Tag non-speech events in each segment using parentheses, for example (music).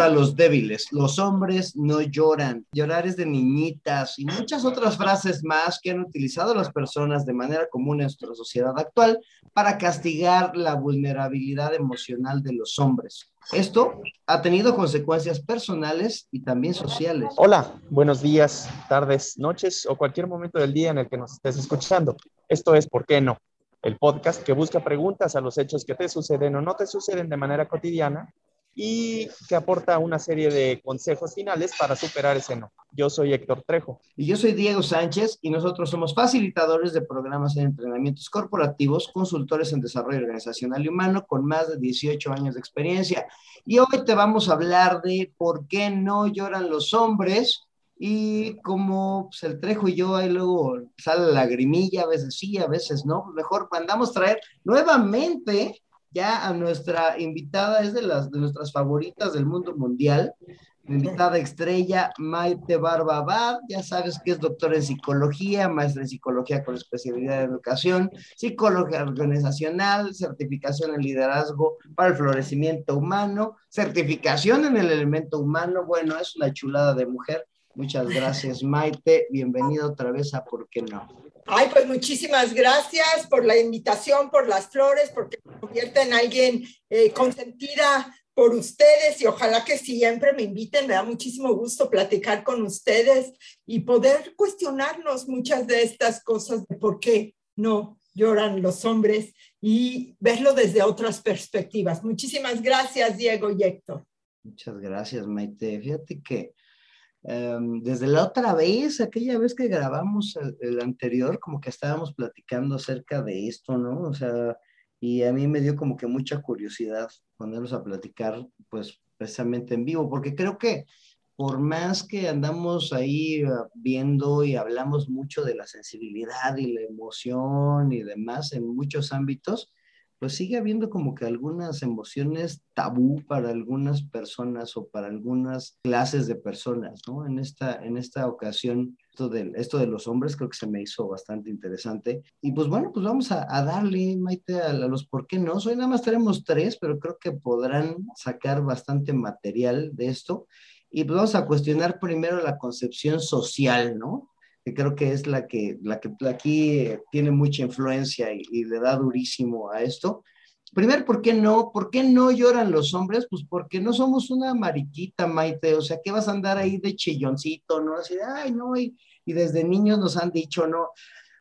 Para los débiles, los hombres no lloran. Llorar es de niñitas y muchas otras frases más que han utilizado las personas de manera común en nuestra sociedad actual para castigar la vulnerabilidad emocional de los hombres. Esto ha tenido consecuencias personales y también sociales. Hola, buenos días, tardes, noches o cualquier momento del día en el que nos estés escuchando. Esto es ¿Por qué no? El podcast que busca preguntas a los hechos que te suceden o no te suceden de manera cotidiana y que aporta una serie de consejos finales para superar ese no. Yo soy Héctor Trejo. Y yo soy Diego Sánchez y nosotros somos facilitadores de programas en entrenamientos corporativos, consultores en desarrollo organizacional y humano con más de 18 años de experiencia. Y hoy te vamos a hablar de por qué no lloran los hombres y como pues, el Trejo y yo ahí luego sale la lagrimilla, a veces sí, a veces no, mejor mandamos traer nuevamente ya a nuestra invitada, es de, las, de nuestras favoritas del mundo mundial, invitada estrella, Maite Barbabad, ya sabes que es doctora en psicología, maestra en psicología con especialidad de educación, psicología organizacional, certificación en liderazgo para el florecimiento humano, certificación en el elemento humano, bueno, es una chulada de mujer. Muchas gracias, Maite. Bienvenido otra vez a ¿Por qué no? Ay, pues muchísimas gracias por la invitación, por las flores, porque me convierte en alguien eh, consentida por ustedes y ojalá que siempre me inviten. Me da muchísimo gusto platicar con ustedes y poder cuestionarnos muchas de estas cosas de por qué no lloran los hombres y verlo desde otras perspectivas. Muchísimas gracias, Diego y Héctor. Muchas gracias, Maite. Fíjate que Em, desde la otra vez, aquella vez que grabamos el, anterior, como que estábamos platicando acerca de esto, ¿no? O sea, y a mí me dio como que mucha curiosidad ponerlos a platicar, pues precisamente en vivo, porque creo que por más que andamos ahí ah, viendo y hablamos mucho de la sensibilidad y la emoción y demás en muchos ámbitos, pues sigue habiendo como que algunas emociones tabú para algunas personas o para algunas clases de personas, ¿no? En esta, en esta ocasión, esto de, esto de los hombres creo que se me hizo bastante interesante. Y pues bueno, pues vamos a, darle, Maite, a, los por qué no. Hoy nada más tenemos tres, pero creo que podrán sacar bastante material de esto. Y pues vamos a cuestionar primero la concepción social, ¿no? Que creo que es la que, la que aquí tiene mucha influencia y, le da durísimo a esto. Primero, ¿por qué no? ¿Por qué no lloran los hombres? Pues porque no somos una mariquita, Maite. O sea, ¿qué vas a andar ahí de chilloncito, no? Así de, ay, no, y, desde niños nos han dicho, no,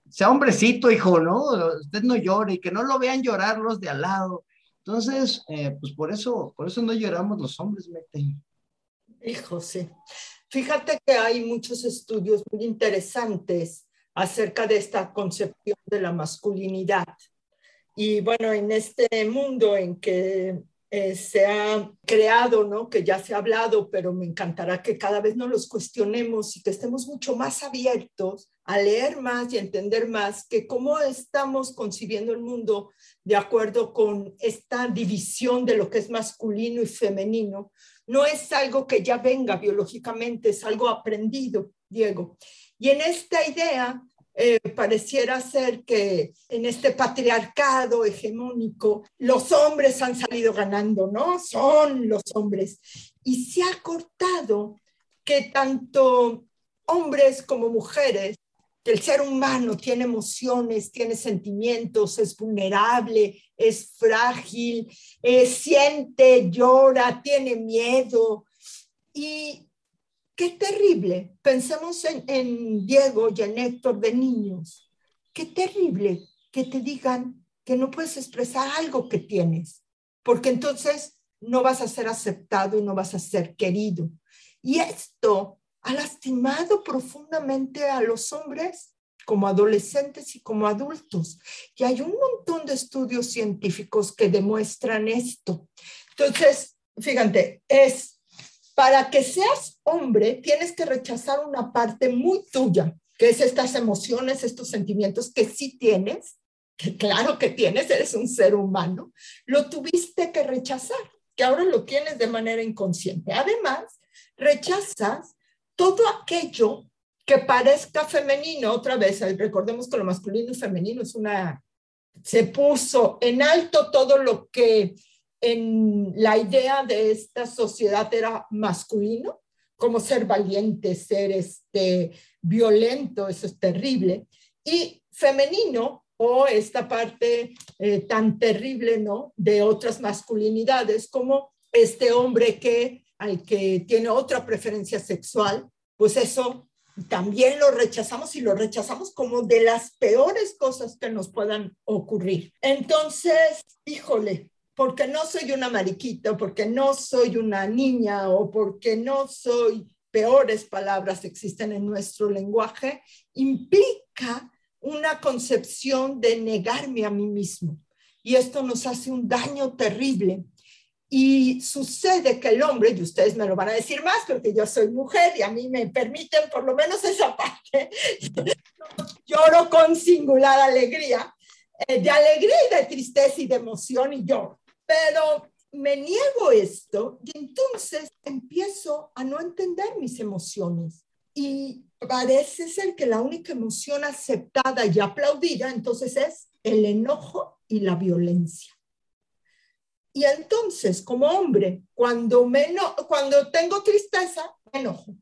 sea hombrecito, hijo, ¿no? Usted no llore y que no lo vean llorar los de al lado. Entonces, eh, pues por eso, por eso no lloramos los hombres, Maite. Hijo, sí. Fíjate que hay muchos estudios muy interesantes acerca de esta concepción de la masculinidad. Y bueno, en este mundo en que eh, se ha creado, ¿no? Que ya se ha hablado, pero me encantará que cada vez nos los cuestionemos y que estemos mucho más abiertos a leer más y entender más que cómo estamos concibiendo el mundo de acuerdo con esta división de lo que es masculino y femenino, no es algo que ya venga biológicamente, es algo aprendido, Diego. Y en esta idea eh, pareciera ser que en este patriarcado hegemónico los hombres han salido ganando, ¿no? Son los hombres. Y se ha cortado que tanto hombres como mujeres el ser humano tiene emociones, tiene sentimientos, es vulnerable, es frágil, eh, siente, llora, tiene miedo. Y qué terrible. Pensemos en, Diego y en Héctor de niños. Qué terrible que te digan que no puedes expresar algo que tienes, porque entonces no vas a ser aceptado y no vas a ser querido. Y esto ha lastimado profundamente a los hombres como adolescentes y como adultos. Y hay un montón de estudios científicos que demuestran esto. Entonces, fíjate, es para que seas hombre, tienes que rechazar una parte muy tuya, que es estas emociones, estos sentimientos que sí tienes, que claro que tienes, eres un ser humano, lo tuviste que rechazar, que ahora lo tienes de manera inconsciente. Además, rechazas todo aquello que parezca femenino, otra vez, recordemos que lo masculino y femenino es una, se puso en alto todo lo que en la idea de esta sociedad era masculino, como ser valiente, ser este, violento, eso es terrible, y femenino o esta parte eh, tan terrible, ¿no? De otras masculinidades, como este hombre que, al que tiene otra preferencia sexual, pues eso también lo rechazamos y lo rechazamos como de las peores cosas que nos puedan ocurrir. Entonces, híjole, porque no soy una mariquita, porque no soy una niña o porque no soy peores palabras existen en nuestro lenguaje, implica una concepción de negarme a mí mismo. Y esto nos hace un daño terrible. Y sucede que el hombre, y ustedes me lo van a decir más porque yo soy mujer y a mí me permiten por lo menos esa parte, (laughs) lloro con singular alegría, eh, de alegría y de tristeza y de emoción y lloro pero me niego esto y entonces empiezo a no entender mis emociones. Y parece ser que la única emoción aceptada y aplaudida entonces es el enojo y la violencia. Y entonces, como hombre, cuando, me cuando tengo tristeza, me enojo.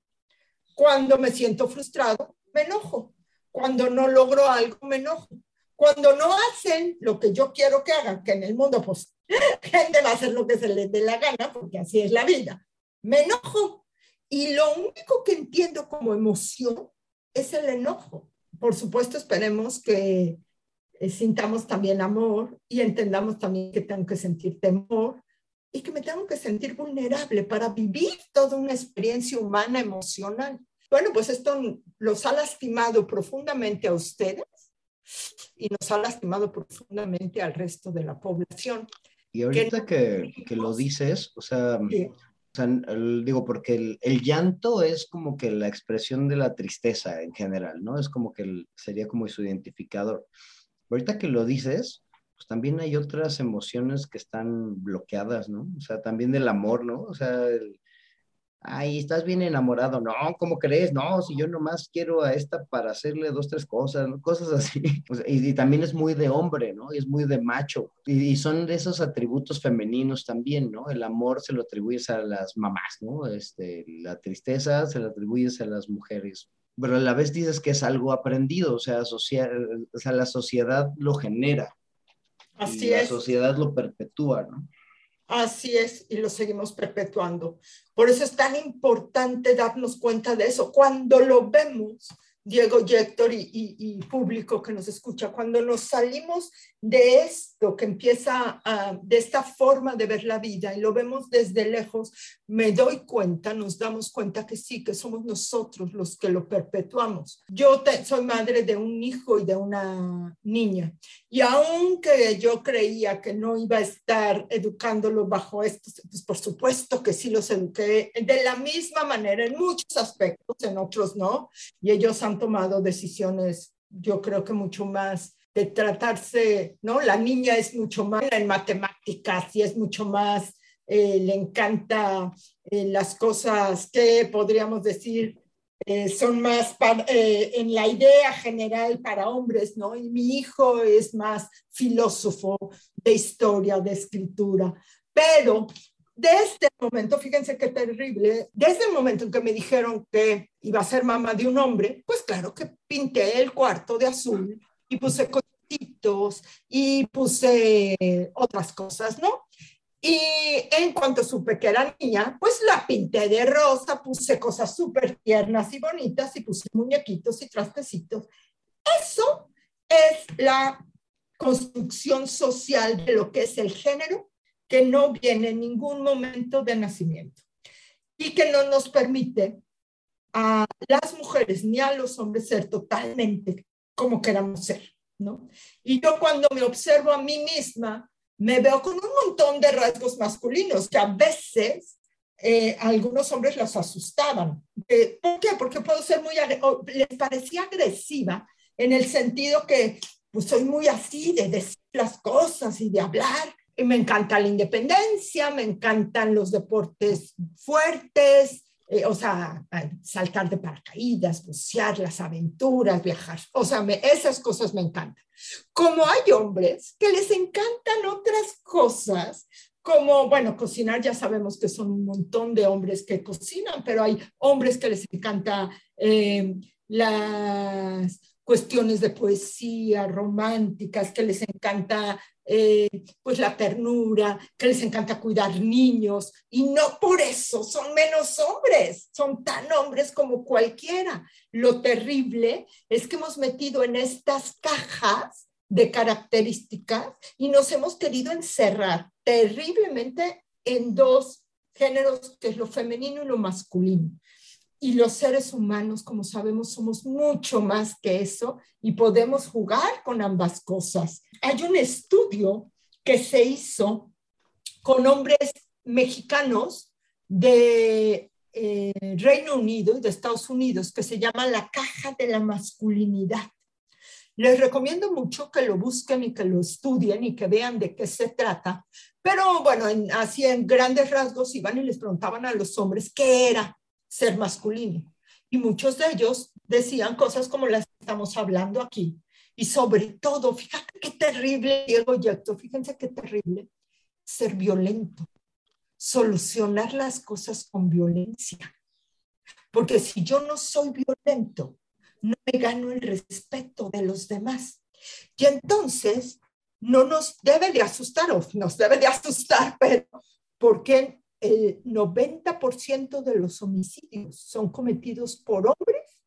Cuando me siento frustrado, me enojo. Cuando no logro algo, me enojo. Cuando no hacen lo que yo quiero que hagan, que en el mundo pues (laughs) gente va a hacer lo que se les dé la gana, porque así es la vida. Me enojo. Y lo único que entiendo como emoción es el enojo. Por supuesto, esperemos que sintamos también amor y entendamos también que tengo que sentir temor y que me tengo que sentir vulnerable para vivir toda una experiencia humana emocional. Bueno, pues esto los ha lastimado profundamente a ustedes y nos ha lastimado profundamente al resto de la población. Y ahorita que, que, lo dices, o sea, digo, porque el, el, llanto es como que la expresión de la tristeza en general, ¿no? Es como que sería como su identificador. Ahorita que lo dices, pues también hay otras emociones que están bloqueadas, ¿no? O sea, también del amor, ¿no? O sea, el, ay, estás bien enamorado, no, ¿cómo crees? No, si yo nomás quiero a esta para hacerle dos, tres cosas, cosas (laughs) así. y, también es muy de hombre, ¿no? Y es muy de macho. Y, son de esos atributos femeninos también, ¿no? El amor se lo atribuyes a las mamás, ¿no? Este, la tristeza se lo atribuyes a las mujeres. Pero a la vez dices que es algo aprendido, o sea, o sea la sociedad lo genera. Así es. La sociedad lo perpetúa, ¿no? Así es, y lo seguimos perpetuando. Por eso es tan importante darnos cuenta de eso. Cuando lo vemos, Diego Yector y, y, público que nos escucha, cuando nos salimos de esto que empieza de esta forma de ver la vida y lo vemos desde lejos, me doy cuenta, nos damos cuenta que sí, que somos nosotros los que lo perpetuamos. Yo soy madre de un hijo y de una niña y aunque yo creía que no iba a estar educándolo bajo esto, pues por supuesto que sí los eduqué de la misma manera en muchos aspectos, en otros no, y ellos han tomado decisiones, yo creo que mucho más de tratarse, ¿no? La niña es mucho más en matemáticas y es mucho más, eh, le encanta eh, las cosas que podríamos decir eh, son más en la idea general para hombres, ¿no? Y mi hijo es más filósofo de historia, de escritura. Pero desde este momento, fíjense qué terrible, desde el momento en que me dijeron que iba a ser mamá de un hombre, pues claro que pinté el cuarto de azul y puse cotitos y puse otras cosas, ¿no? Y en cuanto supe que era niña, pues la pinté de rosa, puse cosas súper tiernas y bonitas y puse muñequitos y trastecitos. Eso es la construcción social de lo que es el género, que no viene en ningún momento de nacimiento y que no nos permite a las mujeres ni a los hombres ser totalmente como queramos ser. ¿no? Y yo cuando me observo a mí misma, me veo con un montón de rasgos masculinos que a veces eh, algunos hombres los asustaban. Eh, ¿Por qué? Porque puedo ser muy, les parecía agresiva en el sentido que pues soy muy así de decir las cosas y de hablar. Me encanta la independencia, me encantan los deportes fuertes, eh, o sea, saltar de paracaídas, bucear, las aventuras, viajar, o sea, esas cosas me encantan. Como hay hombres que les encantan otras cosas, como, bueno, cocinar ya sabemos que son un montón de hombres que cocinan, pero hay hombres que les encanta eh, las cuestiones de poesía románticas, que les encanta eh, pues la ternura, que les encanta cuidar niños, y no por eso son menos hombres, son tan hombres como cualquiera. Lo terrible es que hemos metido en estas cajas de características y nos hemos querido encerrar terriblemente en dos géneros, que es lo femenino y lo masculino. Y los seres humanos, como sabemos, somos mucho más que eso y podemos jugar con ambas cosas. Hay un estudio que se hizo con hombres mexicanos de eh, Reino Unido y de Estados Unidos que se llama la caja de la masculinidad. Les recomiendo mucho que lo busquen y que lo estudien y que vean de qué se trata. Pero bueno, en, así en grandes rasgos iban y les preguntaban a los hombres qué era ser masculino. Y muchos de ellos decían cosas como las estamos hablando aquí. Y sobre todo, fíjate qué terrible, Diego Yecto, fíjense qué terrible, ser violento, solucionar las cosas con violencia. Porque si yo no soy violento, no me gano el respeto de los demás. Y entonces no nos debe de asustar, o nos debe de asustar, (laughs) pero porque el 90% de los homicidios son cometidos por hombres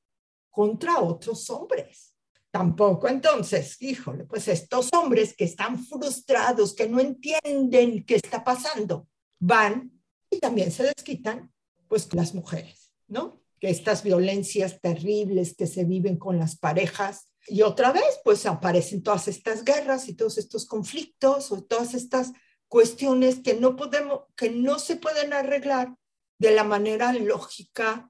contra otros hombres. Tampoco entonces, híjole, pues estos hombres que están frustrados, que no entienden qué está pasando, van y también se desquitan pues las mujeres, ¿no? Que estas violencias terribles que se viven con las parejas y otra vez pues aparecen todas estas guerras y todos estos conflictos o todas estas cuestiones que no podemos, que no se pueden arreglar de la manera lógica,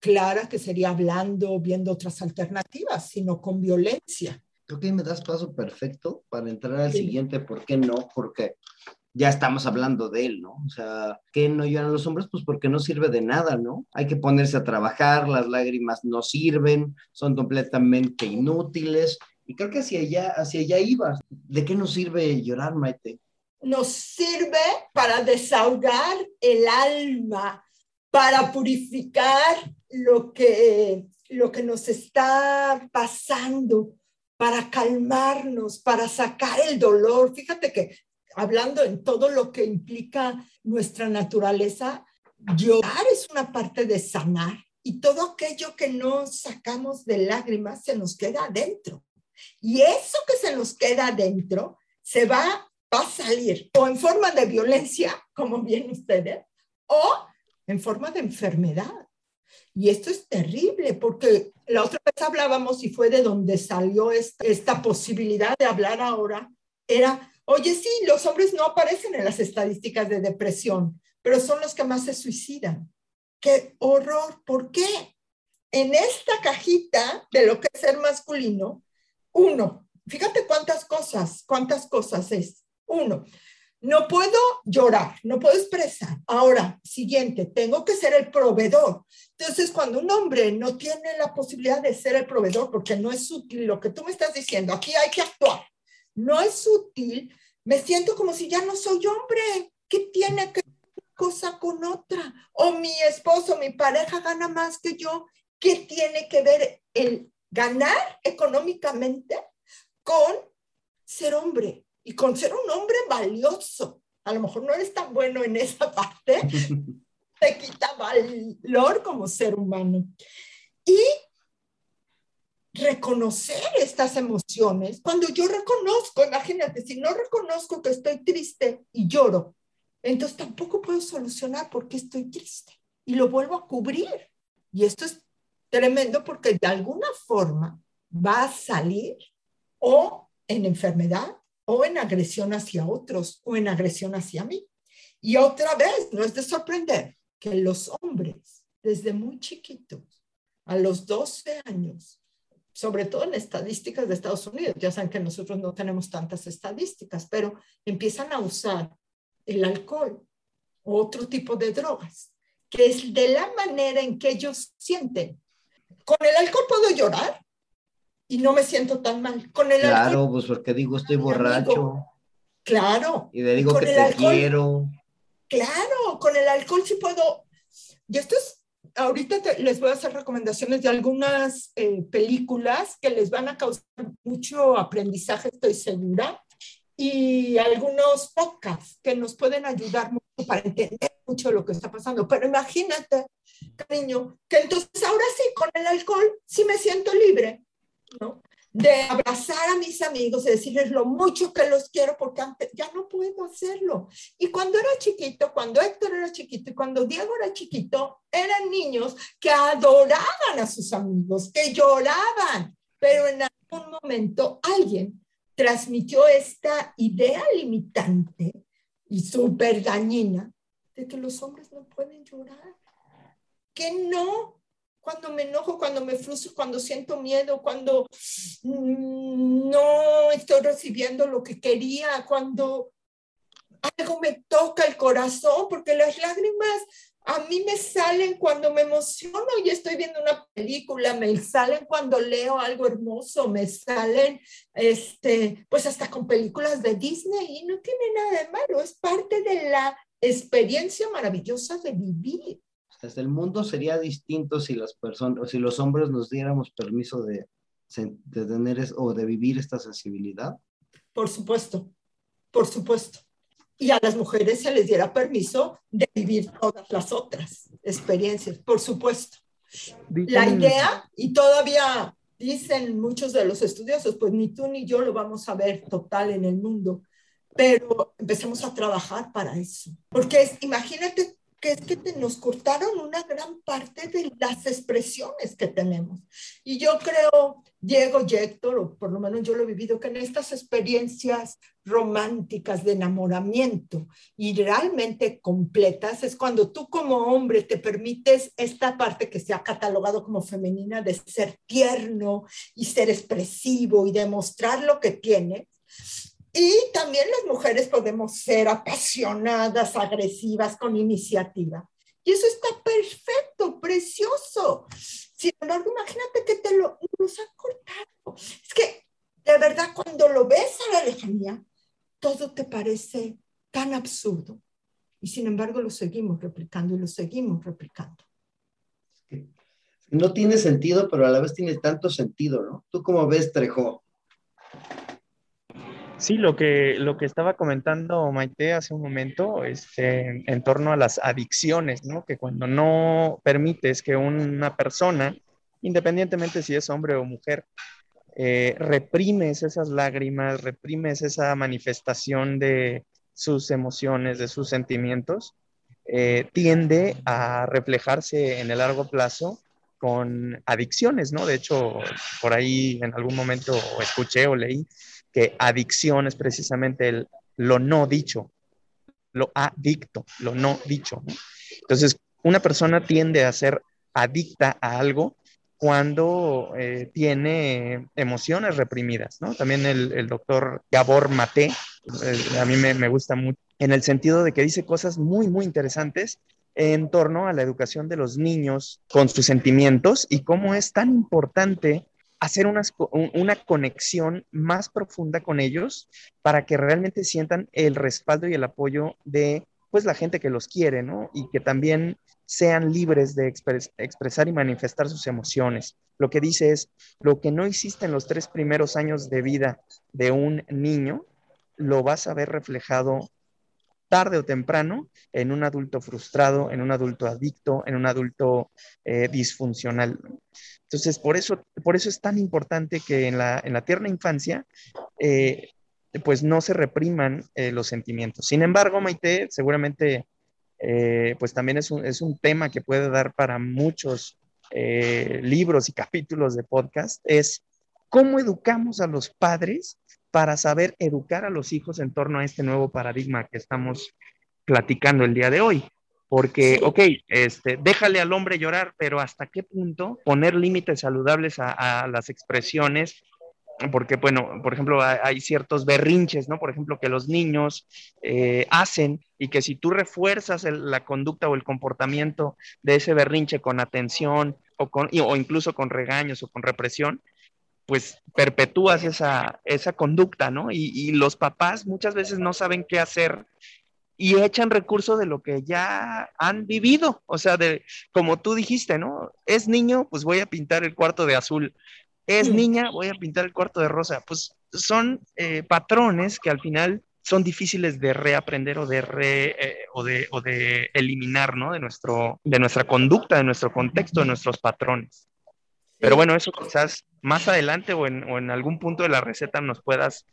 clara, que sería hablando, viendo otras alternativas, sino con violencia. Creo que me das paso perfecto para entrar al siguiente, ¿por qué no? Porque ya estamos hablando de él, ¿no? O sea, ¿qué no lloran los hombres? Pues porque no sirve de nada, ¿no? Hay que ponerse a trabajar, las lágrimas no sirven, son completamente inútiles. Y creo que hacia allá, hacia allá iba. ¿De qué nos sirve llorar, Maite? Nos sirve para desahogar el alma, para purificar lo que, lo que nos está pasando, para calmarnos, para sacar el dolor. Fíjate que hablando en todo lo que implica nuestra naturaleza, llorar es una parte de sanar y todo aquello que no sacamos de lágrimas se nos queda adentro. Y eso que se nos queda adentro se va va a salir o en forma de violencia, como bien ustedes, o en forma de enfermedad. Y esto es terrible porque la otra vez hablábamos y fue de donde salió esta, esta posibilidad de hablar ahora, era, oye, sí, los hombres no aparecen en las estadísticas de depresión, pero son los que más se suicidan. ¡Qué horror! ¿Por qué? En esta cajita de lo que es ser masculino, uno, fíjate cuántas cosas, cuántas cosas es. Uno, no puedo llorar, no puedo expresar. Ahora, siguiente, tengo que ser el proveedor. Entonces, cuando un hombre no tiene la posibilidad de ser el proveedor, porque no es útil lo que tú me estás diciendo, aquí hay que actuar, no es útil, me siento como si ya no soy hombre. ¿Qué tiene que una cosa con otra? O mi esposo, mi pareja gana más que yo. ¿Qué tiene que ver el ganar económicamente con ser hombre? Y con ser un hombre valioso. A lo mejor no eres tan bueno en esa parte, (laughs) te quita valor como ser humano. Y reconocer estas emociones, cuando yo reconozco, imagínate, si no reconozco que estoy triste y lloro, entonces tampoco puedo solucionar por qué estoy triste y lo vuelvo a cubrir. Y esto es tremendo porque de alguna forma va a salir o en enfermedad o en agresión hacia otros o en agresión hacia mí. Y otra vez, no es de sorprender que los hombres, desde muy chiquitos, a los 12 años, sobre todo en estadísticas de Estados Unidos, ya saben que nosotros no tenemos tantas estadísticas, pero empiezan a usar el alcohol o otro tipo de drogas, que es de la manera en que ellos sienten. Con el alcohol puedo llorar, y no me siento tan mal. Con el claro, pues porque digo, estoy borracho. Claro. Y le digo que te quiero. Claro, con el alcohol sí puedo. Y esto es, ahorita les voy a hacer recomendaciones de algunas eh, películas que les van a causar mucho aprendizaje, estoy segura, y algunos podcasts que nos pueden ayudar mucho para entender mucho lo que está pasando. Pero imagínate, cariño, que entonces ahora sí, con el alcohol sí me siento libre, ¿no? de abrazar a mis amigos y decirles lo mucho que los quiero porque ya no puedo hacerlo. Y cuando era chiquito, cuando Héctor era chiquito y cuando Diego era chiquito, eran niños que adoraban a sus amigos, que lloraban, pero en algún momento alguien transmitió esta idea limitante y súper dañina de que los hombres no pueden llorar, que no, cuando me enojo, cuando me frustro, cuando siento miedo, cuando mm, no estoy recibiendo lo que quería, cuando algo me toca el corazón, porque las lágrimas a mí me salen cuando me emociono y estoy viendo una película, me salen cuando leo algo hermoso, me salen, este, pues hasta con películas de Disney y no tiene nada de malo, es parte de la experiencia maravillosa de vivir el mundo sería distinto si las personas, si los hombres nos diéramos permiso de, de tener o de vivir esta sensibilidad. Por supuesto, por supuesto. Y a las mujeres se les diera permiso de vivir todas las otras experiencias, por supuesto. La idea, y todavía dicen muchos de los estudiosos, pues ni tú ni yo lo vamos a ver total en el mundo, pero empecemos a trabajar para eso. Porque es, imagínate que es que nos cortaron una gran parte de las expresiones que tenemos. Y yo creo, Diego y por lo menos yo lo he vivido, que en estas experiencias románticas de enamoramiento y realmente completas es cuando tú como hombre te permites esta parte que se ha catalogado como femenina de ser tierno y ser expresivo y demostrar lo que tienes y también las mujeres podemos ser apasionadas, agresivas, con iniciativa. Y eso está perfecto, precioso. Sin embargo, imagínate que te lo nos han cortado. Es que de verdad cuando lo ves a la lejanía, todo te parece tan absurdo. Y sin embargo lo seguimos replicando y lo seguimos replicando. No tiene sentido, pero a la vez tiene tanto sentido, ¿no? ¿Tú cómo ves, Trejo? Sí, lo que, lo que estaba comentando Maite hace un momento este, en torno a las adicciones, ¿no? Que cuando no permites que una persona, independientemente si es hombre o mujer, eh, reprimes esas lágrimas, reprimes esa manifestación de sus emociones, de sus sentimientos, eh, tiende a reflejarse en el largo plazo con adicciones, ¿no? De hecho, por ahí en algún momento escuché o leí que adicción es precisamente el, lo no dicho, lo adicto, lo no dicho. Entonces, una persona tiende a ser adicta a algo cuando eh, tiene emociones reprimidas, ¿no? También el, doctor Gabor Mate, eh, a mí me, gusta mucho, en el sentido de que dice cosas muy, muy interesantes en torno a la educación de los niños con sus sentimientos y cómo es tan importante hacer una, una conexión más profunda con ellos para que realmente sientan el respaldo y el apoyo de pues la gente que los quiere, ¿no? Y que también sean libres de expresar y manifestar sus emociones. Lo que dice es, lo que no hiciste en los tres primeros años de vida de un niño, lo vas a ver reflejado tarde o temprano en un adulto frustrado, en un adulto adicto, en un adulto eh, disfuncional. Entonces, por eso, por eso es tan importante que en la, en la tierna infancia, eh, pues no se repriman eh, los sentimientos. Sin embargo, Maite, seguramente, pues también es un, es un, tema que puede dar para muchos libros y capítulos de podcast, es cómo educamos a los padres para saber educar a los hijos en torno a este nuevo paradigma que estamos platicando el día de hoy. Porque, ok, este, déjale al hombre llorar, pero ¿hasta qué punto poner límites saludables a, las expresiones? Porque, bueno, por ejemplo, hay, ciertos berrinches, ¿no? Por ejemplo, que los niños eh, hacen y que si tú refuerzas la conducta o el comportamiento de ese berrinche con atención o, con, o incluso con regaños o con represión, pues perpetúas esa, esa conducta, ¿no? Y, y, los papás muchas veces no saben qué hacer y echan recursos de lo que ya han vivido, o sea, de como tú dijiste, ¿no? Es niño, pues voy a pintar el cuarto de azul. Es niña, voy a pintar el cuarto de rosa. Pues son eh, patrones que al final son difíciles de reaprender o de, eh, o de, o de eliminar, ¿no? De, nuestro, de nuestra conducta, de nuestro contexto, de nuestros patrones. Pero bueno, eso quizás más adelante o en, o en algún punto de la receta nos puedas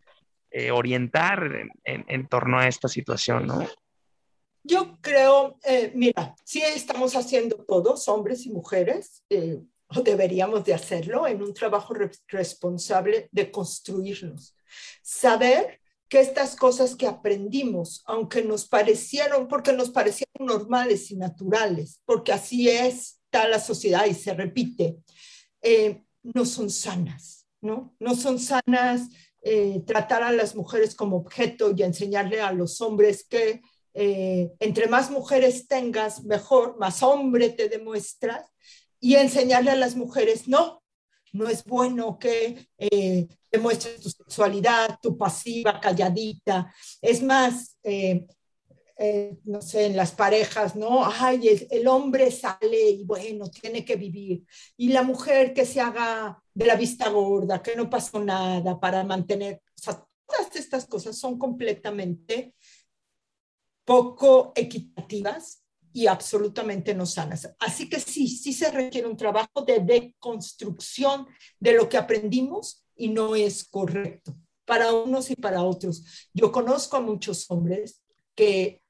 eh, orientar en, torno a esta situación, ¿no? Yo creo, eh, mira, sí estamos haciendo todos, hombres y mujeres, eh, o deberíamos de hacerlo en un trabajo responsable de construirnos. Saber que estas cosas que aprendimos, aunque nos parecieron, porque nos parecieron normales y naturales, porque así es está la sociedad y se repite, no son sanas, ¿no? No son sanas eh, tratar a las mujeres como objeto y enseñarle a los hombres que eh, entre más mujeres tengas, mejor, más hombre te demuestras, y enseñarle a las mujeres, no, no es bueno que eh, demuestres tu sexualidad, tu pasiva, calladita. Es más, eh, no sé, en las parejas, ¿no? Ay, el, hombre sale y bueno, tiene que vivir. Y la mujer que se haga de la vista gorda, que no pasó nada para mantener, o todas estas cosas son completamente poco equitativas y absolutamente no sanas. Así que sí, sí se requiere un trabajo de deconstrucción de lo que aprendimos y no es correcto para unos y para otros. Yo conozco a muchos hombres que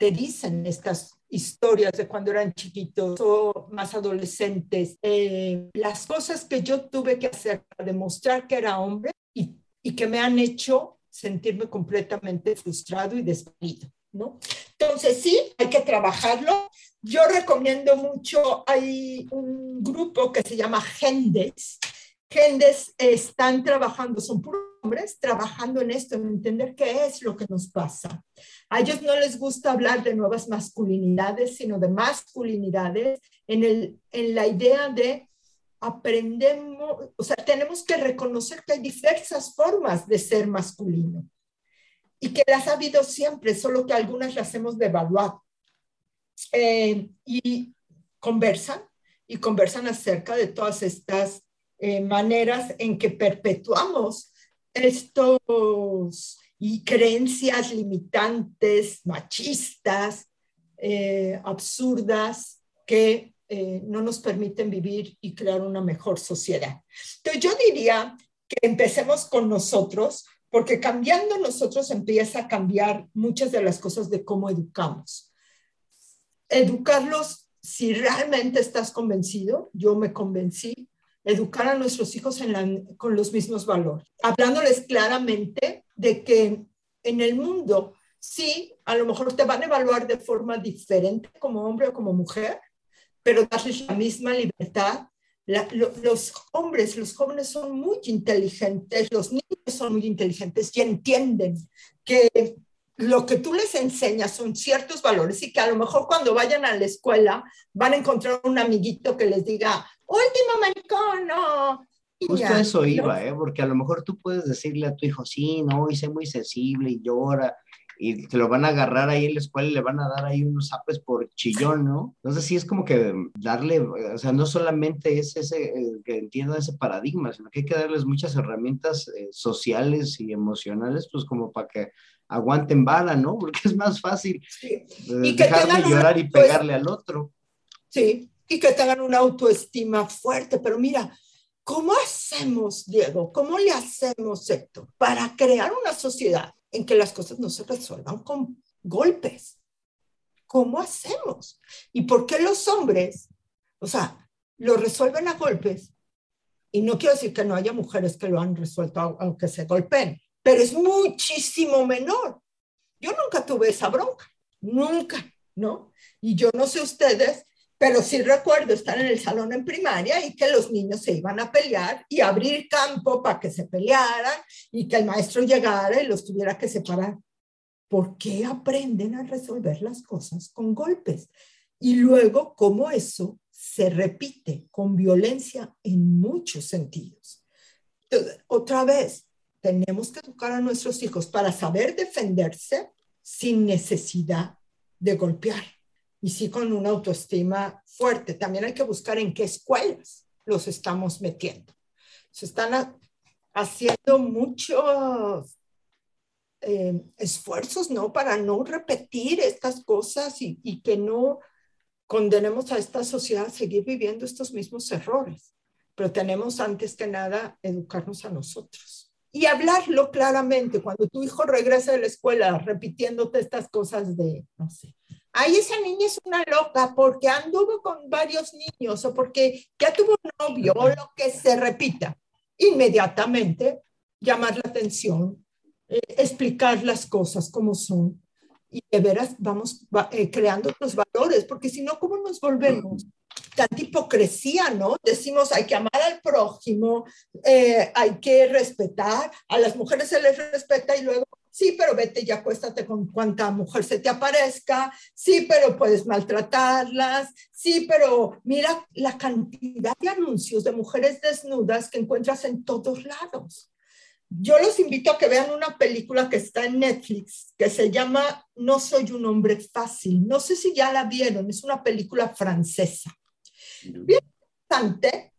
te dicen estas historias de cuando eran chiquitos o más adolescentes, eh, las cosas que yo tuve que hacer para demostrar que era hombre y, y que me han hecho sentirme completamente frustrado y despedido, ¿no? Entonces sí, hay que trabajarlo. Yo recomiendo mucho, hay un grupo que se llama Gendes. Gendes están trabajando, son puros hombres trabajando en esto, en entender qué es lo que nos pasa. A ellos no les gusta hablar de nuevas masculinidades, sino de masculinidades en, el, en la idea de aprendemos, o sea, tenemos que reconocer que hay diversas formas de ser masculino y que las ha habido siempre, solo que algunas las hemos devaluado. Eh, y conversan, y conversan acerca de todas estas eh, maneras en que perpetuamos estos y creencias limitantes, machistas, eh, absurdas, que eh, no nos permiten vivir y crear una mejor sociedad. Entonces yo diría que empecemos con nosotros, porque cambiando nosotros empieza a cambiar muchas de las cosas de cómo educamos. Educarlos, si realmente estás convencido, yo me convencí, educar a nuestros hijos con los mismos valores, hablándoles claramente de que en el mundo sí, a lo mejor te van a evaluar de forma diferente como hombre o como mujer, pero darles la misma libertad. los hombres, los jóvenes son muy inteligentes, los niños son muy inteligentes y entienden que lo que tú les enseñas son ciertos valores y que a lo mejor cuando vayan a la escuela van a encontrar un amiguito que les diga, último americano. Justo eso iba, ¿eh? porque a lo mejor tú puedes decirle a tu hijo, sí, no, y sé muy sensible y llora, y te lo van a agarrar ahí en la escuela y le van a dar ahí unos zapes por chillón, ¿no? Entonces sí es como que darle, o sea, no solamente es ese, eh, que entiendan ese paradigma, sino que hay que darles muchas herramientas eh, sociales y emocionales, pues como para que aguanten bala, ¿no? (laughs) Porque es más fácil eh, dejar de llorar y pegarle al otro. Sí, y que tengan una autoestima fuerte, pero mira, ¿cómo hacemos, Diego? ¿Cómo le hacemos, Héctor, para crear una sociedad en que las cosas no se resuelvan con golpes? ¿Cómo hacemos? ¿Y por qué los hombres, o sea, lo resuelven a golpes? Y no quiero decir que no haya mujeres que lo han resuelto aunque se golpeen, pero es muchísimo menor. Yo nunca tuve esa bronca, nunca, ¿no? Y yo no sé ustedes, pero sí recuerdo estar en el salón en primaria y que los niños se iban a pelear y abrir campo para que se pelearan y que el maestro llegara y los tuviera que separar. ¿Por qué aprenden a resolver las cosas con golpes? Y luego, cómo eso se repite con violencia en muchos sentidos. otra vez, tenemos que educar a nuestros hijos para saber defenderse sin necesidad de golpear y sí con una autoestima fuerte. También hay que buscar en qué escuelas los estamos metiendo. Se están haciendo muchos eh, esfuerzos, ¿no? Para no repetir estas cosas y, y que no condenemos a esta sociedad a seguir viviendo estos mismos errores. Pero tenemos antes que nada educarnos a nosotros y hablarlo claramente. Cuando tu hijo regresa de la escuela repitiéndote estas cosas de, no sé, ay, esa niña es una loca porque anduvo con varios niños o porque ya tuvo un novio o lo que se repita. Inmediatamente llamar la atención, eh, explicar las cosas como son y de veras vamos eh, creando los valores, porque si no, ¿cómo nos volvemos? Tanta hipocresía, ¿no? Decimos hay que amar al prójimo, eh, hay que respetar, a las mujeres se les respeta y luego Sí, pero vete y acuéstate con cuanta mujer se te aparezca. Sí, pero puedes maltratarlas. Sí, pero mira la cantidad de anuncios de mujeres desnudas que encuentras en todos lados. Yo los invito a que vean una película que está en Netflix que se llama No soy un hombre fácil. No sé si ya la vieron, es una película francesa. Bien interesante.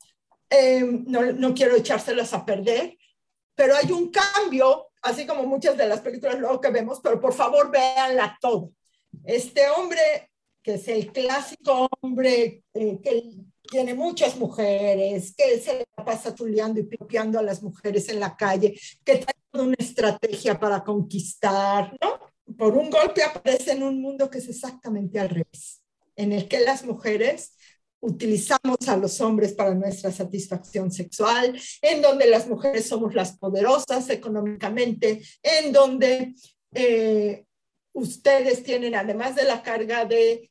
Eh, no, no quiero echárselas a perder, pero hay un cambio así como muchas de las películas luego que vemos, pero por favor véanla todo. Este hombre, que es el clásico hombre eh, que tiene muchas mujeres, que se pasa chuleando y pipiando a las mujeres en la calle, que tiene una estrategia para conquistar, ¿no? Por un golpe aparece en un mundo que es exactamente al revés, en el que las mujeres utilizamos a los hombres para nuestra satisfacción sexual, en donde las mujeres somos las poderosas económicamente, en donde eh, ustedes tienen, además de la carga de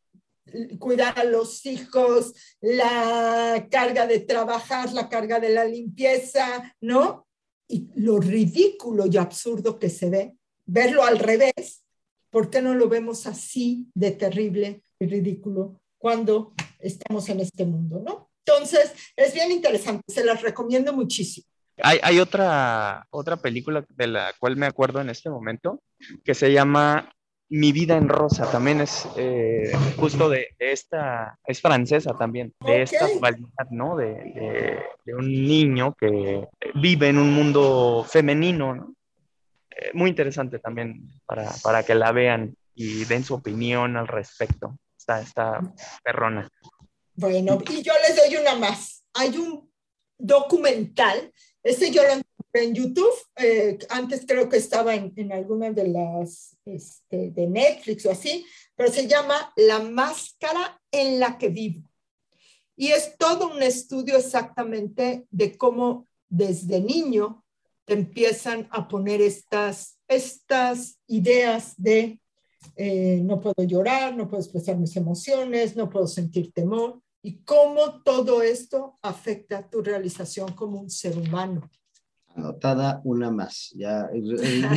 cuidar a los hijos, la carga de trabajar, la carga de la limpieza, ¿no? Y lo ridículo y absurdo que se ve, verlo al revés, ¿por qué no lo vemos así de terrible y ridículo cuando estamos en este mundo, ¿no? Entonces, es bien interesante, se las recomiendo muchísimo. Hay, hay, otra, otra película de la cual me acuerdo en este momento que se llama Mi vida en rosa, también es eh, justo de, esta, es francesa también, de esta dualidad, ¿no? De, de, de, un niño que vive en un mundo femenino, ¿no? Eh, muy interesante también para, para que la vean y den su opinión al respecto esta, perrona. Bueno, y yo les doy una más. Hay un documental, este yo lo encontré en YouTube, eh, antes creo que estaba en, en alguna de las este, de Netflix o así, pero se llama La máscara en la que vivo. Y es todo un estudio exactamente de cómo desde niño te empiezan a poner estas, estas ideas de eh, no puedo llorar, no puedo expresar mis emociones, no puedo sentir temor, y cómo todo esto afecta tu realización como un ser humano anotada una más. Ya,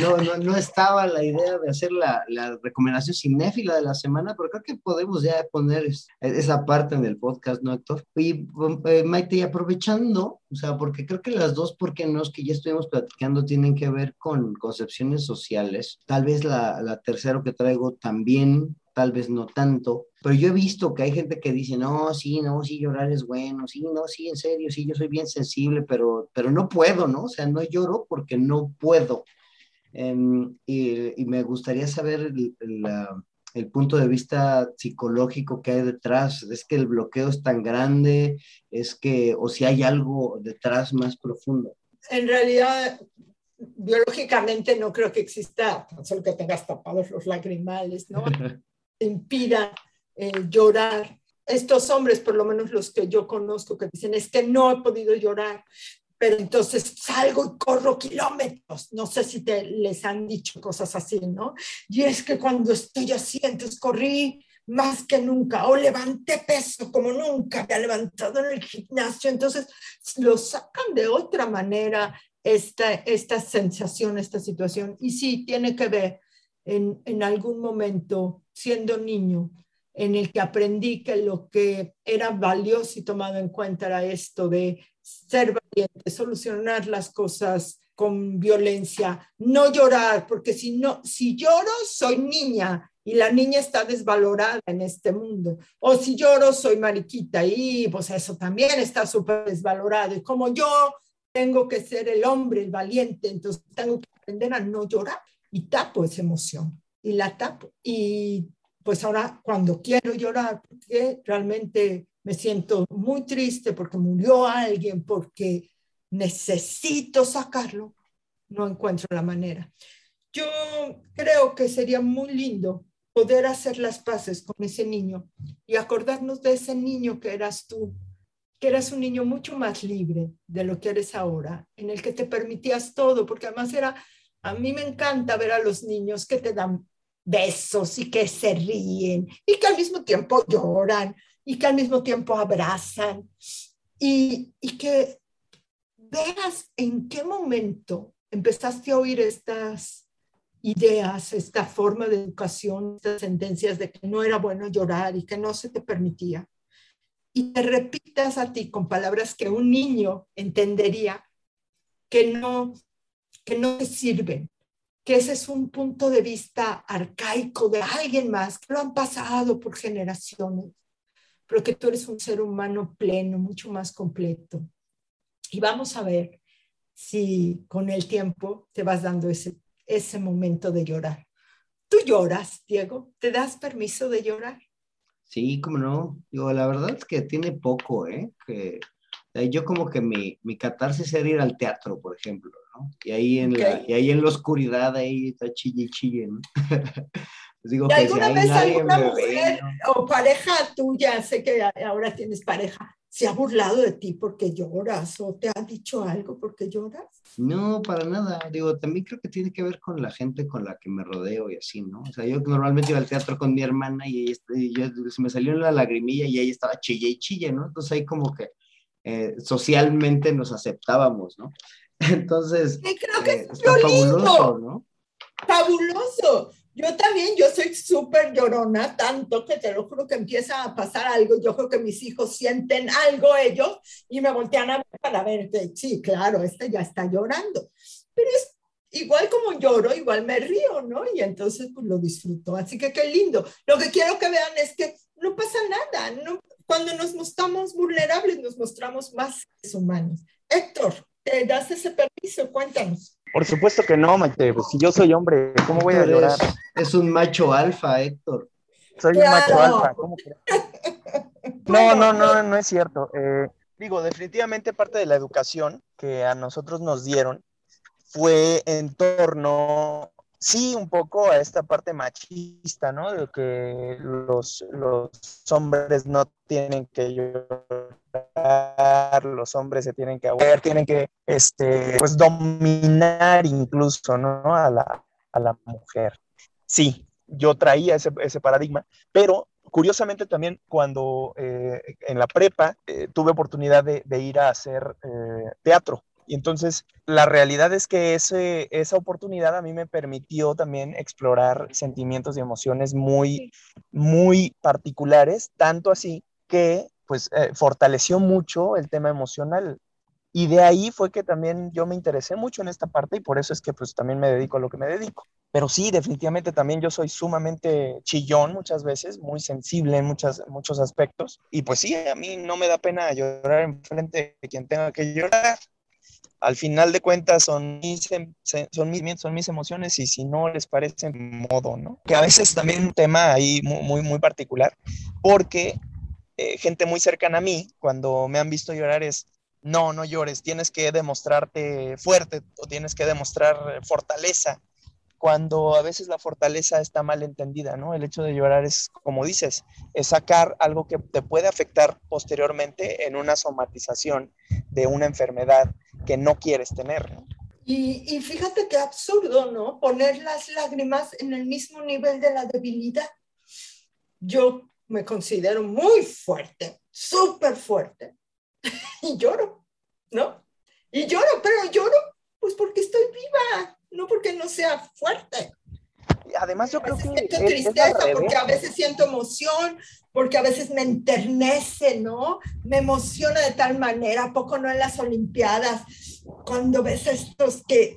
no, no, no, estaba la idea de hacer la, la, recomendación cinéfila de la semana, pero creo que podemos ya poner esa parte en el podcast, ¿no, Héctor? Y eh, Maite, y aprovechando, o sea, porque creo que las dos, ¿por qué no? Que ya estuvimos platicando, tienen que ver con concepciones sociales. Tal vez la, la tercera que traigo también tal vez no tanto, pero yo he visto que hay gente que dice, no, sí, no, sí, llorar es bueno, sí, no, sí, en serio, sí, yo soy bien sensible, pero, pero no puedo, ¿no? O sea, no lloro porque no puedo. Um, y, y, me gustaría saber el, el, el, punto de vista psicológico que hay detrás. Es que el bloqueo es tan grande, es que, o si hay algo detrás más profundo. En realidad, biológicamente no creo que exista, solo que tengas tapados los lagrimales, ¿no? (laughs) impida eh, llorar. Estos hombres, por lo menos los que yo conozco, que dicen, es que no he podido llorar, pero entonces salgo y corro kilómetros. No sé si te, les han dicho cosas así, ¿no? Y es que cuando estoy así, entonces corrí más que nunca, o levanté peso como nunca había levantado en el gimnasio. Entonces lo sacan de otra manera esta, esta sensación, esta situación. Y sí, tiene que ver en, algún momento siendo niño, en el que aprendí que lo que era valioso y tomado en cuenta era esto de ser valiente, solucionar las cosas con violencia, no llorar, porque si no, si lloro soy niña y la niña está desvalorada en este mundo, o si lloro soy mariquita y pues eso también está súper desvalorado. Y como yo tengo que ser el hombre, el valiente, entonces tengo que aprender a no llorar y tapo esa emoción y la tapo y pues ahora cuando quiero llorar, porque realmente me siento muy triste porque murió alguien, porque necesito sacarlo, no encuentro la manera. Yo creo que sería muy lindo poder hacer las paces con ese niño y acordarnos de ese niño que eras tú, que eras un niño mucho más libre de lo que eres ahora, en el que te permitías todo, porque además era, a mí me encanta ver a los niños que te dan besos y que se ríen y que al mismo tiempo lloran y que al mismo tiempo abrazan y, y que veas en qué momento empezaste a oír estas ideas, esta forma de educación, estas sentencias de que no era bueno llorar y que no se te permitía. Y te repitas a ti con palabras que un niño entendería que no, que no te sirven, que ese es un punto de vista arcaico de alguien más, que lo han pasado por generaciones, pero que tú eres un ser humano pleno, mucho más completo. Y vamos a ver si con el tiempo te vas dando ese, ese momento de llorar. ¿Tú lloras, Diego? ¿Te das permiso de llorar? Sí, cómo no. Digo, la verdad es que tiene poco, ¿eh? Que yo como que mi, mi catarsis era ir al teatro, por ejemplo, ¿no? Y ahí en, la, y ahí en la oscuridad, ahí está chille chille, ¿no? (laughs) Les digo que alguna vez alguna mujer o pareja tuya, sé que ahora tienes pareja, se ha burlado de ti porque lloras o te ha dicho algo porque lloras? No, para nada. Digo, también creo que tiene que ver con la gente con la que me rodeo y así, ¿no? O sea, yo normalmente iba al teatro con mi hermana y, ella, y se me salió la lagrimilla y ella estaba chille y chille, ¿no? Entonces ahí como que eh, socialmente nos aceptábamos, ¿no? Entonces, creo que eh, es fabuloso, ¿no? Fabuloso. Yo también, yo soy súper llorona, tanto que te lo juro que empieza a pasar algo. Yo creo que mis hijos sienten algo ellos y me voltean a ver para ver que sí, claro, este ya está llorando. Pero es igual como lloro, igual me río, ¿no? Y entonces pues lo disfruto. Así que qué lindo. Lo que quiero que vean es que no pasa nada. No, cuando nos mostramos vulnerables, nos mostramos más humanos. Héctor, ¿te das ese permiso? Cuéntanos. Por supuesto que no, Maite. Pues si yo soy hombre, ¿cómo voy a llorar? Es, un macho alfa, Héctor. Soy un macho alfa. ¿Cómo (laughs) no, no, no, no es cierto. Eh, digo, definitivamente parte de la educación que a nosotros nos dieron fue en torno sí un poco a esta parte machista, ¿no? De que los, hombres no tienen que llorar, los hombres se tienen que ver, tienen que, este, pues, dominar incluso, ¿no? A la, a la mujer. Sí, yo traía ese, ese paradigma, pero curiosamente también cuando eh, en la prepa eh, tuve oportunidad de, de, ir a hacer eh, teatro y entonces la realidad es que ese, esa oportunidad a mí me permitió también explorar sentimientos y emociones muy, muy particulares, tanto así que pues eh, fortaleció mucho el tema emocional. Y de ahí fue que también yo me interesé mucho en esta parte y por eso es que pues también me dedico a lo que me dedico. Pero sí, definitivamente también yo soy sumamente chillón muchas veces, muy sensible en muchas, muchos aspectos. Y pues sí, a mí no me da pena llorar en frente de quien tenga que llorar al final de cuentas son mis, em, son mis, son mis emociones y si no les parece modo, ¿no? Que a veces también un tema ahí muy, muy, particular, porque eh, gente muy cercana a mí, cuando me han visto llorar es, no, no llores, tienes que demostrarte fuerte o tienes que demostrar fortaleza, cuando a veces la fortaleza está mal entendida, ¿no? El hecho de llorar es, como dices, es sacar algo que te puede afectar posteriormente en una somatización de una enfermedad que no quieres tener. Y, fíjate qué absurdo, ¿no? Poner las lágrimas en el mismo nivel de la debilidad. Yo me considero muy fuerte, súper fuerte, (laughs) y lloro, ¿no? Y lloro, pero lloro pues porque estoy viva, no porque no sea fuerte. además yo creo que... Siento tristeza porque a veces siento emoción, porque a veces me enternece, ¿no? Me emociona de tal manera, poco no en las Olimpiadas, cuando ves a estos que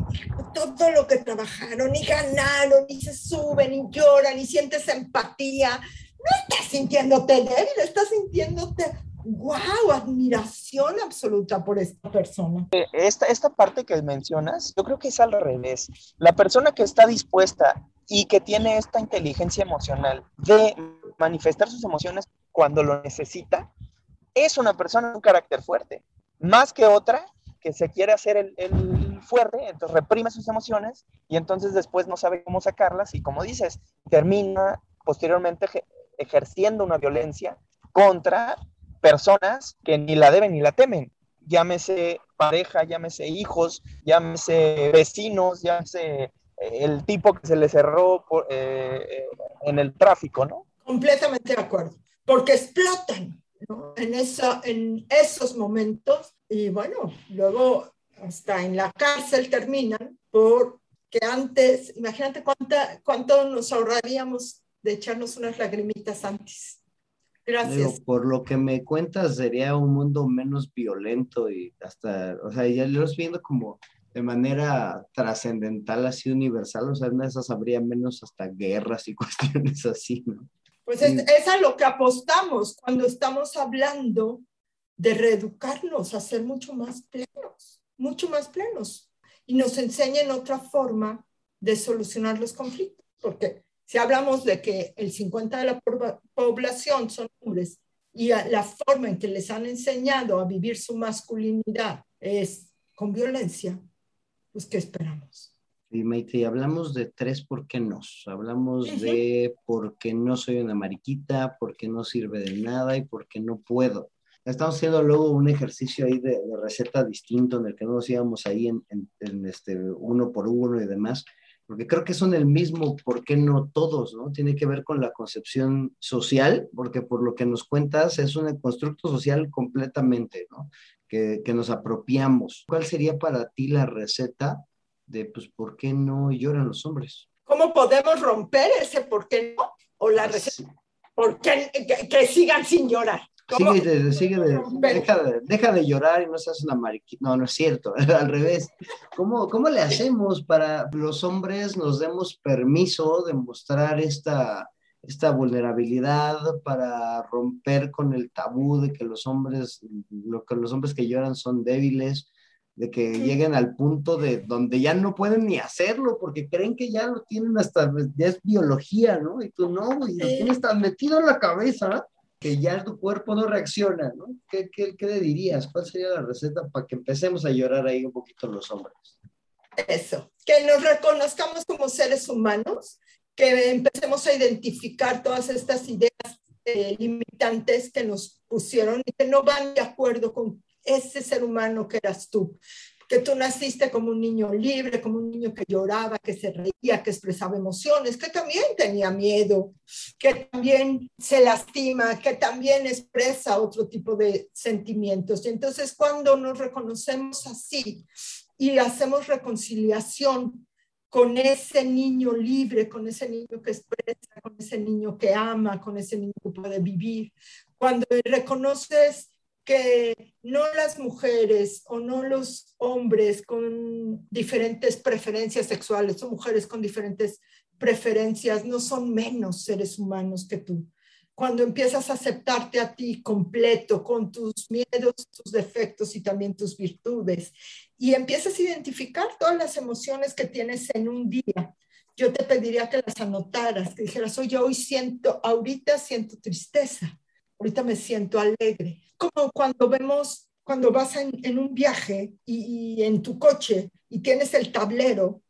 todo lo que trabajaron y ganaron y se suben y lloran y sientes empatía, no estás sintiéndote débil, estás sintiéndote wow, admiración absoluta por esta persona. Eh, esta, esta parte que mencionas, yo creo que es al revés. La persona que está dispuesta y que tiene esta inteligencia emocional de manifestar sus emociones cuando lo necesita, es una persona de un carácter fuerte, más que otra que se quiere hacer el, el, fuerte, entonces reprime sus emociones y entonces después no sabe cómo sacarlas y como dices, termina posteriormente ejerciendo una violencia contra personas que ni la deben ni la temen. Llámese pareja, llámese hijos, llámese vecinos, llámese eh, el tipo que se le cerró eh, eh, en el tráfico, ¿no? Completamente de acuerdo, porque explotan en, esa, en esos momentos y bueno, luego hasta en la cárcel terminan porque antes, imagínate cuánta, cuánto nos ahorraríamos de echarnos unas lagrimitas antes. Gracias. por lo que me cuentas, sería un mundo menos violento y hasta, o sea, ya lo estoy viendo como de manera trascendental, así universal, o sea, en esas habría menos hasta guerras y (laughs) cuestiones así, ¿no? Pues es, es, a lo que apostamos cuando estamos hablando de reeducarnos, a ser mucho más plenos, mucho más plenos, y nos enseñen otra forma de solucionar los conflictos, porque si hablamos de que el 50 de la población son hombres y la forma en que les han enseñado a vivir su masculinidad es con violencia, pues ¿qué esperamos? Y Maite, hablamos de tres por qué no. Hablamos de por qué no soy una mariquita, por qué no sirve de nada y por qué no puedo. Estamos haciendo luego un ejercicio ahí de, receta distinto en el que no nos íbamos ahí en, en, este uno por uno y demás porque creo que son el mismo, ¿por qué no todos? ¿no? Tiene que ver con la concepción social, porque por lo que nos cuentas es un constructo social completamente, ¿no? Que, que nos apropiamos. ¿Cuál sería para ti la receta de, pues, por qué no lloran los hombres? ¿Cómo podemos romper ese por qué no? O la receta, ¿por qué que sigan sin llorar? Sigue, de, sigue de, deja, de, deja de llorar y no seas una mariquita. No, no es cierto, (laughs) al revés. ¿Cómo, ¿Cómo le hacemos para los hombres nos demos permiso de mostrar esta, esta vulnerabilidad para romper con el tabú de que los hombres, lo que los hombres que lloran son débiles, de que lleguen al punto de donde ya no pueden ni hacerlo porque creen que ya lo tienen hasta, ya es biología, ¿no? Y tú no, y lo tienes tan metido en la cabeza que ya tu cuerpo no reacciona, ¿no? ¿Qué, qué, qué le dirías? ¿Cuál sería la receta para que empecemos a llorar ahí un poquito los hombres? Eso, que nos reconozcamos como seres humanos, que empecemos a identificar todas estas ideas eh, limitantes que nos pusieron y que no van de acuerdo con ese ser humano que eras tú que tú naciste como un niño libre, como un niño que lloraba, que se reía, que expresaba emociones, que también tenía miedo, que también se lastima, que también expresa otro tipo de sentimientos. Y entonces cuando nos reconocemos así y hacemos reconciliación con ese niño libre, con ese niño que expresa, con ese niño que ama, con ese niño que puede vivir, cuando reconoces que no las mujeres o no los hombres con diferentes preferencias sexuales o mujeres con diferentes preferencias no son menos seres humanos que tú. Cuando empiezas a aceptarte a ti completo, con tus miedos, tus defectos y también tus virtudes, y empiezas a identificar todas las emociones que tienes en un día, yo te pediría que las anotaras, que dijeras, oye, hoy siento, ahorita siento tristeza, ahorita me siento alegre. Como cuando vemos, cuando vas en, un viaje y, en tu coche y tienes el tablero,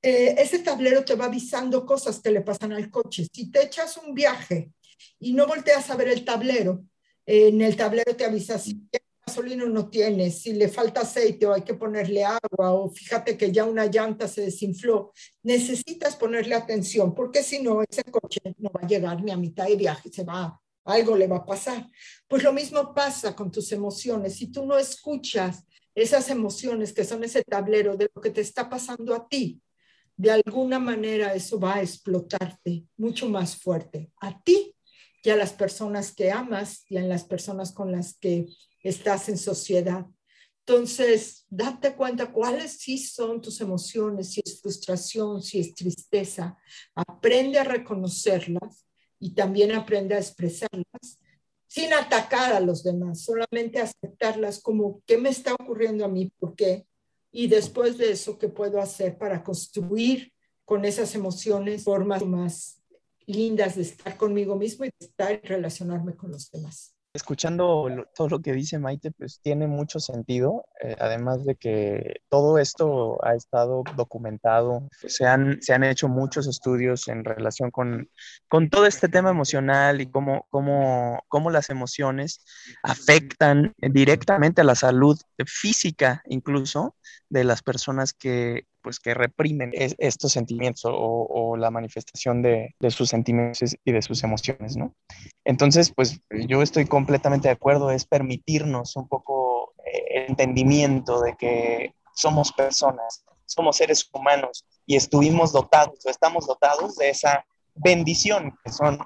eh, ese tablero te va avisando cosas que le pasan al coche. Si te echas un viaje y no volteas a ver el tablero, en el tablero te avisa si gasolina no tienes, si le falta aceite o hay que ponerle agua o fíjate que ya una llanta se desinfló, necesitas ponerle atención porque si no, ese coche no va a llegar ni a mitad de viaje, se va algo le va a pasar. Pues lo mismo pasa con tus emociones. Si tú no escuchas esas emociones que son ese tablero de lo que te está pasando a ti, de alguna manera eso va a explotarte mucho más fuerte a ti y a las personas que amas y a las personas con las que estás en sociedad. Entonces, date cuenta cuáles sí son tus emociones, si es frustración, si es tristeza. Aprende a reconocerlas y también aprende a expresarlas sin atacar a los demás, solamente aceptarlas como qué me está ocurriendo a mí, por qué, y después de eso, qué puedo hacer para construir con esas emociones formas más lindas de estar conmigo mismo y de estar y relacionarme con los demás escuchando todo lo que dice Maite, pues tiene mucho sentido, eh, además de que todo esto ha estado documentado, se han, se han hecho muchos estudios en relación con, con todo este tema emocional y cómo, cómo, cómo las emociones afectan directamente a la salud física incluso de las personas que, pues que reprimen estos sentimientos o, la manifestación de, sus sentimientos y de sus emociones, ¿no? Entonces, pues yo estoy completamente de acuerdo, es permitirnos un poco eh, el entendimiento de que somos personas, somos seres humanos y estuvimos dotados o estamos dotados de esa bendición que son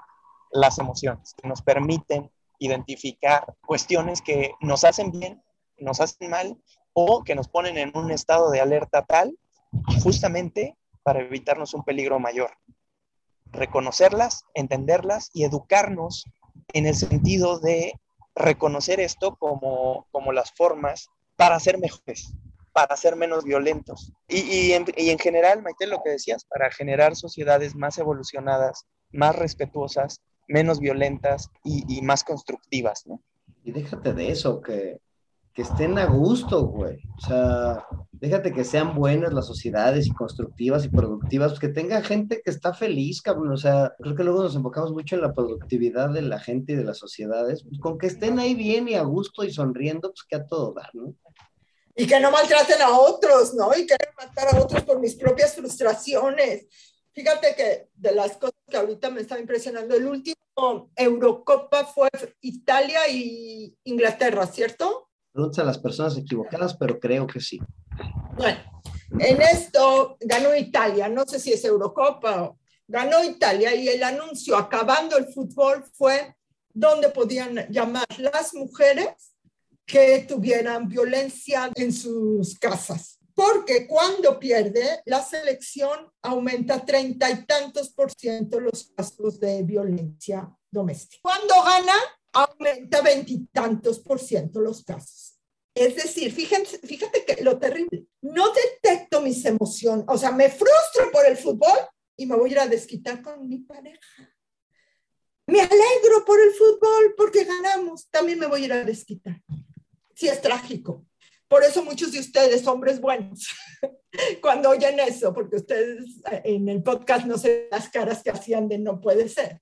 las emociones, que nos permiten identificar cuestiones que nos hacen bien, nos hacen mal o que nos ponen en un estado de alerta tal justamente para evitarnos un peligro mayor. Reconocerlas, entenderlas y educarnos en el sentido de reconocer esto como, como las formas para ser mejores, para ser menos violentos. Y, en, general, Maite, lo que decías, para generar sociedades más evolucionadas, más respetuosas, menos violentas y, y más constructivas, ¿no? Y déjate de eso, que que estén a gusto, güey. O sea, déjate que sean buenas las sociedades y constructivas y productivas, que tenga gente que está feliz, cabrón. O sea, creo que luego nos enfocamos mucho en la productividad de la gente y de las sociedades. Pues con que estén ahí bien y a gusto y sonriendo, pues que a todo dar, ¿no? Y que no maltraten a otros, ¿no? Y que matar a otros por mis propias frustraciones. Fíjate que de las cosas que ahorita me estaba impresionando, el último Eurocopa fue Italia y Inglaterra, ¿cierto? Preguntas a las personas equivocadas, pero creo que sí. Bueno, en esto ganó Italia, no sé si es Eurocopa, ganó Italia y el anuncio acabando el fútbol fue donde podían llamar las mujeres que tuvieran violencia en sus casas. Porque cuando pierde, la selección aumenta treinta y tantos por ciento los casos de violencia doméstica. Cuando gana, aumenta veintitantos por ciento los casos. Es decir, fíjense, fíjate que lo terrible, no detecto mis emociones, o sea, me frustro por el fútbol y me voy a ir a desquitar con mi pareja. Me alegro por el fútbol porque ganamos, también me voy a ir a desquitar. Sí, es trágico. Por eso muchos de ustedes, hombres buenos, (laughs) cuando oyen eso, porque ustedes eh, en el podcast no sé las caras que hacían de no puede ser,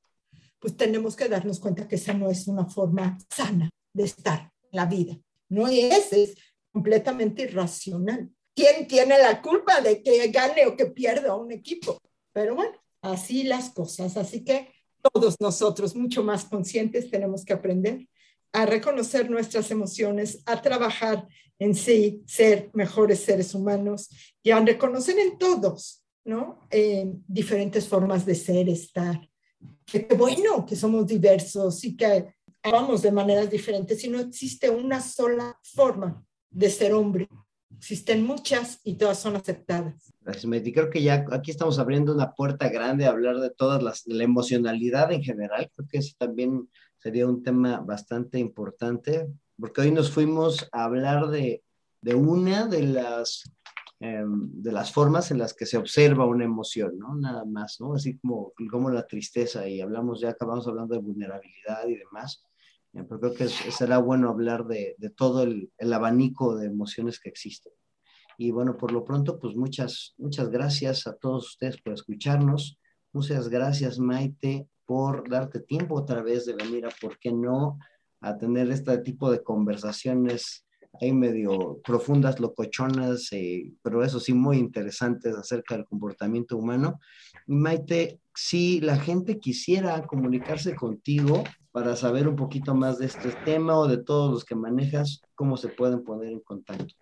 pues tenemos que darnos cuenta que esa no es una forma sana de estar en la vida. No es, es completamente irracional. ¿Quién tiene la culpa de que gane o que pierda un equipo? Pero bueno, así las cosas. Así que todos nosotros, mucho más conscientes, tenemos que aprender a reconocer nuestras emociones, a trabajar en sí, ser mejores seres humanos y a reconocer en todos, ¿no? Eh, diferentes formas de ser, estar, qué bueno que somos diversos y que vamos de maneras diferentes y no existe una sola forma de ser hombre. Existen muchas y todas son aceptadas. Meti. Creo que ya aquí estamos abriendo una puerta grande a hablar de todas las, de la emocionalidad en general. Creo que ese también sería un tema bastante importante, porque hoy nos fuimos a hablar de, de una de las Em, de las formas en las que se observa una emoción, ¿no? Nada más, ¿no? Así como, como la tristeza y hablamos, ya acabamos hablando de vulnerabilidad y demás, eh, pero creo que será bueno hablar de, de todo el, el, abanico de emociones que existen. Y bueno, por lo pronto, pues muchas, muchas gracias a todos ustedes por escucharnos. Muchas gracias, Maite, por darte tiempo otra vez de venir a, ¿por qué no?, a tener este tipo de conversaciones hay medio profundas, locochonas, eh, pero eso sí, muy interesantes acerca del comportamiento humano. Maite, si la gente quisiera comunicarse contigo para saber un poquito más de este tema o de todos los que manejas, ¿cómo se pueden poner en contacto?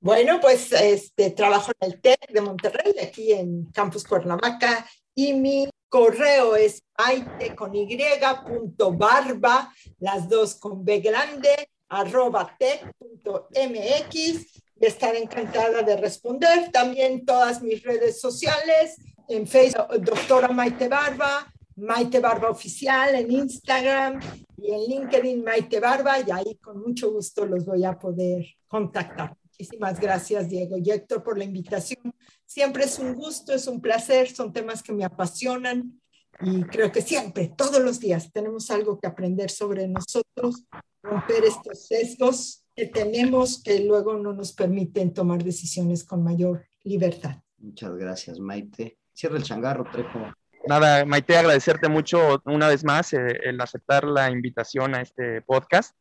Bueno, pues este, trabajo en el TEC de Monterrey, aquí en Campus Cuernavaca, y mi correo es maite con y punto barba, las dos con B grande, arroba tech.mx. Estaré encantada de responder. También todas mis redes sociales, en Facebook, doctora Maite Barba, Maite Barba Oficial en Instagram y en LinkedIn Maite Barba, y ahí con mucho gusto los voy a poder contactar. Muchísimas gracias, Diego y Héctor, por la invitación. Siempre es un gusto, es un placer, son temas que me apasionan y creo que siempre, todos los días, tenemos algo que aprender sobre nosotros, romper estos sesgos que tenemos que luego no nos permiten tomar decisiones con mayor libertad. Muchas gracias, Maite. Cierra el changarro, Trejo. Nada, Maite, agradecerte mucho una vez más eh, el aceptar la invitación a este podcast.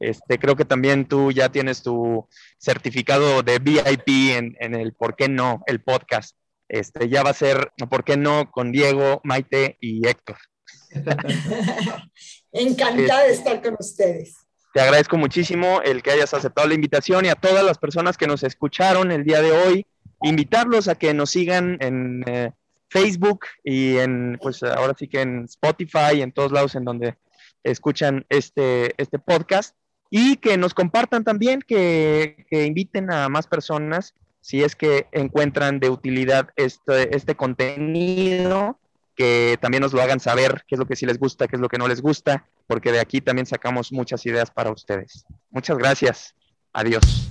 Este, creo que también tú ya tienes tu certificado de VIP en, en el ¿Por qué no? el podcast. Este, ya va a ser ¿Por qué no? con Diego, Maite y Héctor. (laughs) Encantada de estar con ustedes. Te agradezco muchísimo el que hayas aceptado la invitación y a todas las personas que nos escucharon el día de hoy, invitarlos a que nos sigan en eh, Facebook y en, pues ahora sí que en Spotify y en todos lados en donde escuchan este, este podcast y que nos compartan también, que, que inviten a más personas si es que encuentran de utilidad este, este contenido, que también nos lo hagan saber qué es lo que sí les gusta, qué es lo que no les gusta, porque de aquí también sacamos muchas ideas para ustedes. Muchas gracias. Adiós.